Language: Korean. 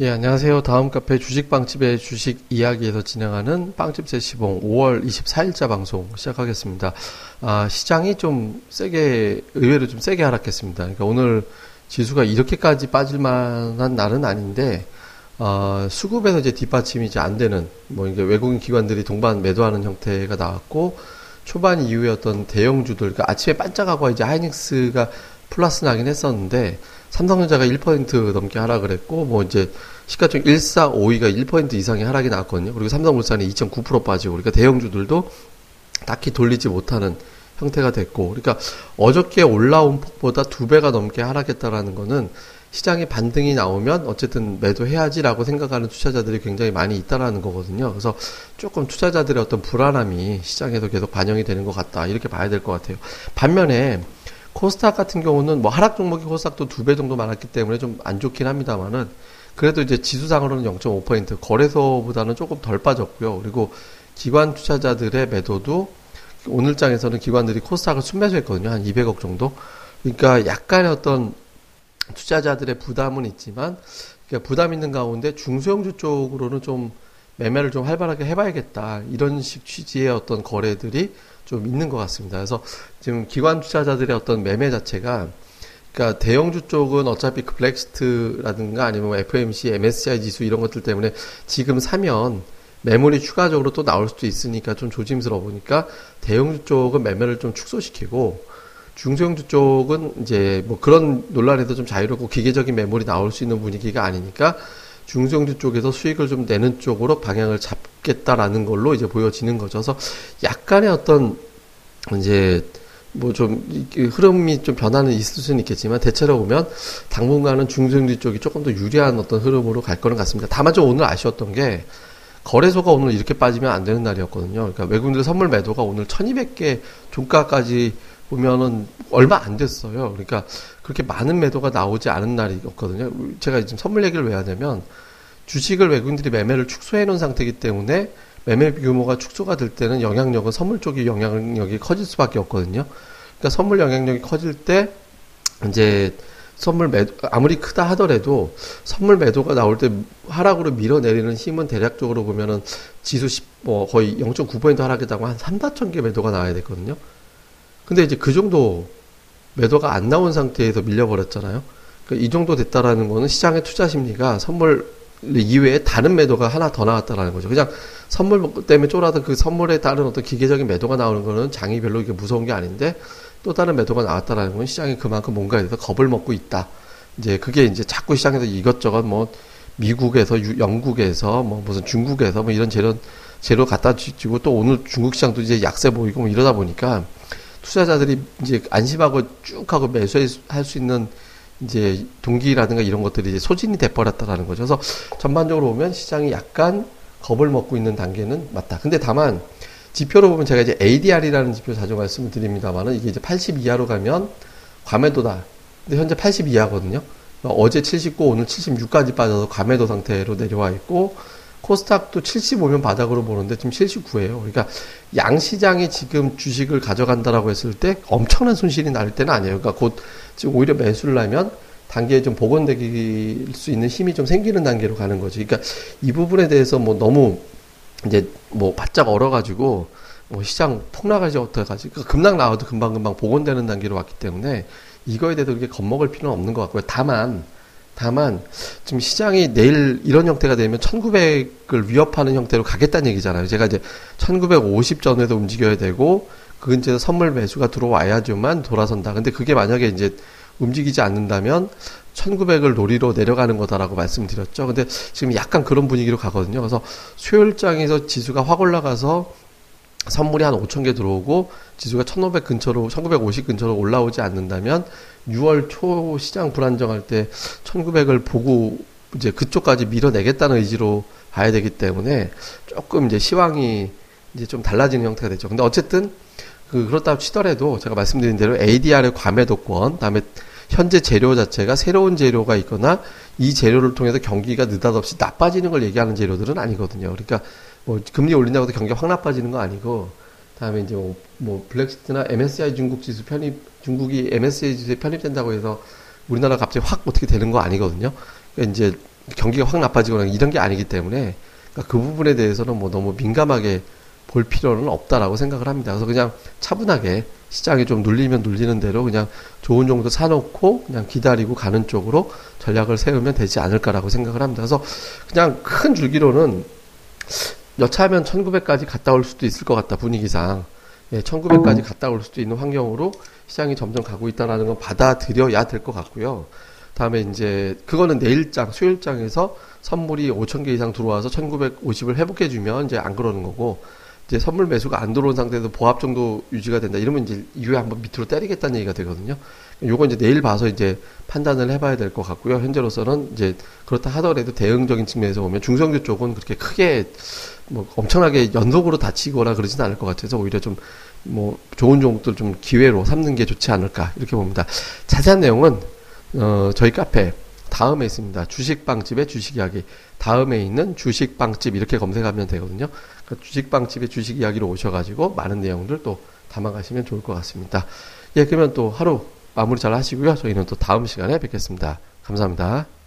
예, 안녕하세요. 다음 카페 주식빵집의 주식 이야기에서 진행하는 빵집 세 시봉 5월 24일자 방송 시작하겠습니다. 아, 시장이 좀 세게, 의외로 좀 세게 하락했습니다. 그러니까 오늘 지수가 이렇게까지 빠질 만한 날은 아닌데, 어, 수급에서 이제 뒷받침이 이제 안 되는, 뭐, 이게 외국인 기관들이 동반 매도하는 형태가 나왔고, 초반 이후에 어떤 대형주들, 그러니까 아침에 반짝하고 이제 하이닉스가 플러스 나긴 했었는데, 삼성전자가 1% 넘게 하락을 했고, 뭐 이제 시가총 1452가 1% 이상의 하락이 나왔거든요. 그리고 삼성물산이 2.9% 빠지고, 그러니까 대형주들도 딱히 돌리지 못하는 형태가 됐고, 그러니까 어저께 올라온 폭보다 두 배가 넘게 하락했다라는 거는 시장에 반등이 나오면 어쨌든 매도해야지라고 생각하는 투자자들이 굉장히 많이 있다라는 거거든요. 그래서 조금 투자자들의 어떤 불안함이 시장에서 계속 반영이 되는 것 같다. 이렇게 봐야 될 것 같아요. 반면에 코스닥 같은 경우는 뭐 하락 종목이 코스닥도 두 배 정도 많았기 때문에 좀 안 좋긴 합니다만은 그래도 이제 지수상으로는 0.5% 거래소보다는 조금 덜 빠졌고요. 그리고 기관 투자자들의 매도도 오늘 장에서는 기관들이 코스닥을 순매수했거든요. 한 200억 정도. 그러니까 약간의 어떤 투자자들의 부담은 있지만 그러니까 부담 있는 가운데 중소형주 쪽으로는 좀 매매를 좀 활발하게 해봐야겠다 이런 식 취지의 어떤 거래들이 좀 있는 것 같습니다. 그래서 지금 기관 투자자들의 어떤 매매 자체가 그러니까 대형주 쪽은 어차피 그 블랙스트라든가 아니면 뭐 FMC, MSCI 지수 이런 것들 때문에 지금 사면 매물이 추가적으로 또 나올 수도 있으니까 좀 조심스러워 보니까 대형주 쪽은 매매를 좀 축소시키고 중소형주 쪽은 이제 뭐 그런 논란에도 좀 자유롭고 기계적인 매물이 나올 수 있는 분위기가 아니니까 중소형주 쪽에서 수익을 좀 내는 쪽으로 방향을 잡겠다라는 걸로 이제 보여지는 거죠. 그래서 약간의 어떤 이제 뭐좀 흐름이 좀 변화는 있을 수는 있겠지만 대체로 보면 당분간은 중소형주 쪽이 조금 더 유리한 어떤 흐름으로 갈 거는 같습니다. 다만 좀 오늘 아쉬웠던 게 거래소가 오늘 이렇게 빠지면 안 되는 날이었거든요. 그러니까 외국인들 선물 매도가 오늘 1200개 종가까지 보면은 얼마 안 됐어요. 그러니까 그렇게 많은 매도가 나오지 않은 날이었거든요. 제가 지금 선물 얘기를 왜 하냐면 주식을 외국인들이 매매를 축소해 놓은 상태이기 때문에 매매 규모가 축소가 될 때는 영향력은 선물 쪽이 영향력이 커질 수밖에 없거든요. 그러니까 선물 영향력이 커질 때 이제 선물 매도 아무리 크다 하더라도 선물 매도가 나올 때 하락으로 밀어내리는 힘은 대략적으로 보면은 지수 10, 뭐 거의 0.9% 하락했다고 한 3, 4천 개 매도가 나와야 되거든요. 근데 이제 그 정도 매도가 안 나온 상태에서 밀려버렸잖아요. 그러니까 이 정도 됐다라는 거는 시장의 투자 심리가 선물 이외에 다른 매도가 하나 더 나왔다라는 거죠. 그냥 선물 때문에 쫄아도 그 선물에 따른 어떤 기계적인 매도가 나오는 거는 장이 별로 이게 무서운 게 아닌데 또 다른 매도가 나왔다라는 건 시장이 그만큼 뭔가에 대해서 겁을 먹고 있다. 이제 그게 이제 자꾸 시장에서 이것저것 뭐 미국에서 유, 영국에서 뭐 무슨 중국에서 뭐 이런 재료 재료 갖다 주고 또 오늘 중국 시장도 이제 약세 보이고 뭐 이러다 보니까 투자자들이 이제 안심하고 쭉 하고 매수할 수 있는 이제 동기라든가 이런 것들이 이제 소진이 돼버렸다라는 거죠. 그래서 전반적으로 보면 시장이 약간 겁을 먹고 있는 단계는 맞다. 근데 다만 지표로 보면 제가 이제 ADR이라는 지표 자주 말씀을 드립니다만은 이게 이제 80 이하로 가면 과매도다. 근데 현재 80 이하거든요. 어제 79, 오늘 76까지 빠져서 과매도 상태로 내려와 있고 코스닥도 75면 바닥으로 보는데 지금 79예요. 그러니까 양시장이 지금 주식을 가져간다라고 했을 때 엄청난 손실이 날 때는 아니에요. 그러니까 곧 지금 오히려 매수를 하면 단계에 좀 복원될 수 있는 힘이 좀 생기는 단계로 가는 거지. 그러니까 이 부분에 대해서 뭐 너무 이제 뭐 바짝 얼어가지고 뭐 시장 폭락하지 어떡하지. 그러니까 급락 나와도 금방금방 복원되는 단계로 왔기 때문에 이거에 대해서 그렇게 겁먹을 필요는 없는 것 같고요. 다만 다만 지금 시장이 내일 이런 형태가 되면 1900을 위협하는 형태로 가겠다는 얘기잖아요. 제가 이제 1950 전에도 움직여야 되고 그 근처에서 선물 매수가 들어와야지만 돌아선다. 근데 그게 만약에 이제 움직이지 않는다면 1900을 노리로 내려가는 거다라고 말씀드렸죠. 근데 지금 약간 그런 분위기로 가거든요. 그래서 수요일장에서 지수가 확 올라가서 선물이 한 5천 개 들어오고 지수가 1500 근처로 1950 근처로 올라오지 않는다면 6월 초 시장 불안정할 때 1900을 보고 이제 그쪽까지 밀어내겠다는 의지로 봐야 되기 때문에 조금 이제 시황이 이제 좀 달라지는 형태가 되죠. 근데 어쨌든 그 그렇다고 치더라도 제가 말씀드린 대로 ADR의 과매도권, 다음에 현재 재료 자체가 새로운 재료가 있거나 이 재료를 통해서 경기가 느닷없이 나빠지는 걸 얘기하는 재료들은 아니거든요. 그러니까 뭐 금리 올린다고 해서 경기가 확 나빠지는 거 아니고 다음에 이제 뭐, 뭐 블랙스트나 MSCI 중국 지수 편입 중국이 MSCI 지수에 편입된다고 해서 우리나라 갑자기 확 어떻게 되는 거 아니거든요. 그러니까 이제 경기가 확 나빠지거나 이런 게 아니기 때문에 그러니까 그 부분에 대해서는 뭐 너무 민감하게 볼 필요는 없다라고 생각을 합니다. 그래서 그냥 차분하게 시장이 좀 눌리면 눌리는 대로 그냥 좋은 정도 사놓고 그냥 기다리고 가는 쪽으로 전략을 세우면 되지 않을까라고 생각을 합니다. 그래서 그냥 큰 줄기로는 여차하면 1900까지 갔다 올 수도 있을 것 같다 분위기상 예, 1900까지 갔다 올 수도 있는 환경으로 시장이 점점 가고 있다라는 건 받아들여야 될 것 같고요. 다음에 이제 그거는 내일장 수요일장에서 선물이 5천 개 이상 들어와서 1950을 회복해 주면 이제 안 그러는 거고 이제 선물 매수가 안 들어온 상태에서 보합 정도 유지가 된다. 이러면 이제 이후에 한번 밑으로 때리겠다는 얘기가 되거든요. 요거 이제 내일 봐서 이제 판단을 해봐야 될 것 같고요. 현재로서는 이제 그렇다 하더라도 대응적인 측면에서 보면 중성주 쪽은 그렇게 크게 뭐 엄청나게 연속으로 다치거나 그러지는 않을 것 같아서 오히려 좀 뭐 좋은 종목들 좀 기회로 삼는 게 좋지 않을까 이렇게 봅니다. 자세한 내용은 어 저희 카페 다음에 있습니다. 주식빵집의 주식 이야기. 다음에 있는 주식빵집 이렇게 검색하면 되거든요. 그 주식빵집의 주식 이야기로 오셔가지고 많은 내용들 또 담아가시면 좋을 것 같습니다. 예, 그러면 또 하루 마무리 잘 하시고요. 저희는 또 다음 시간에 뵙겠습니다. 감사합니다.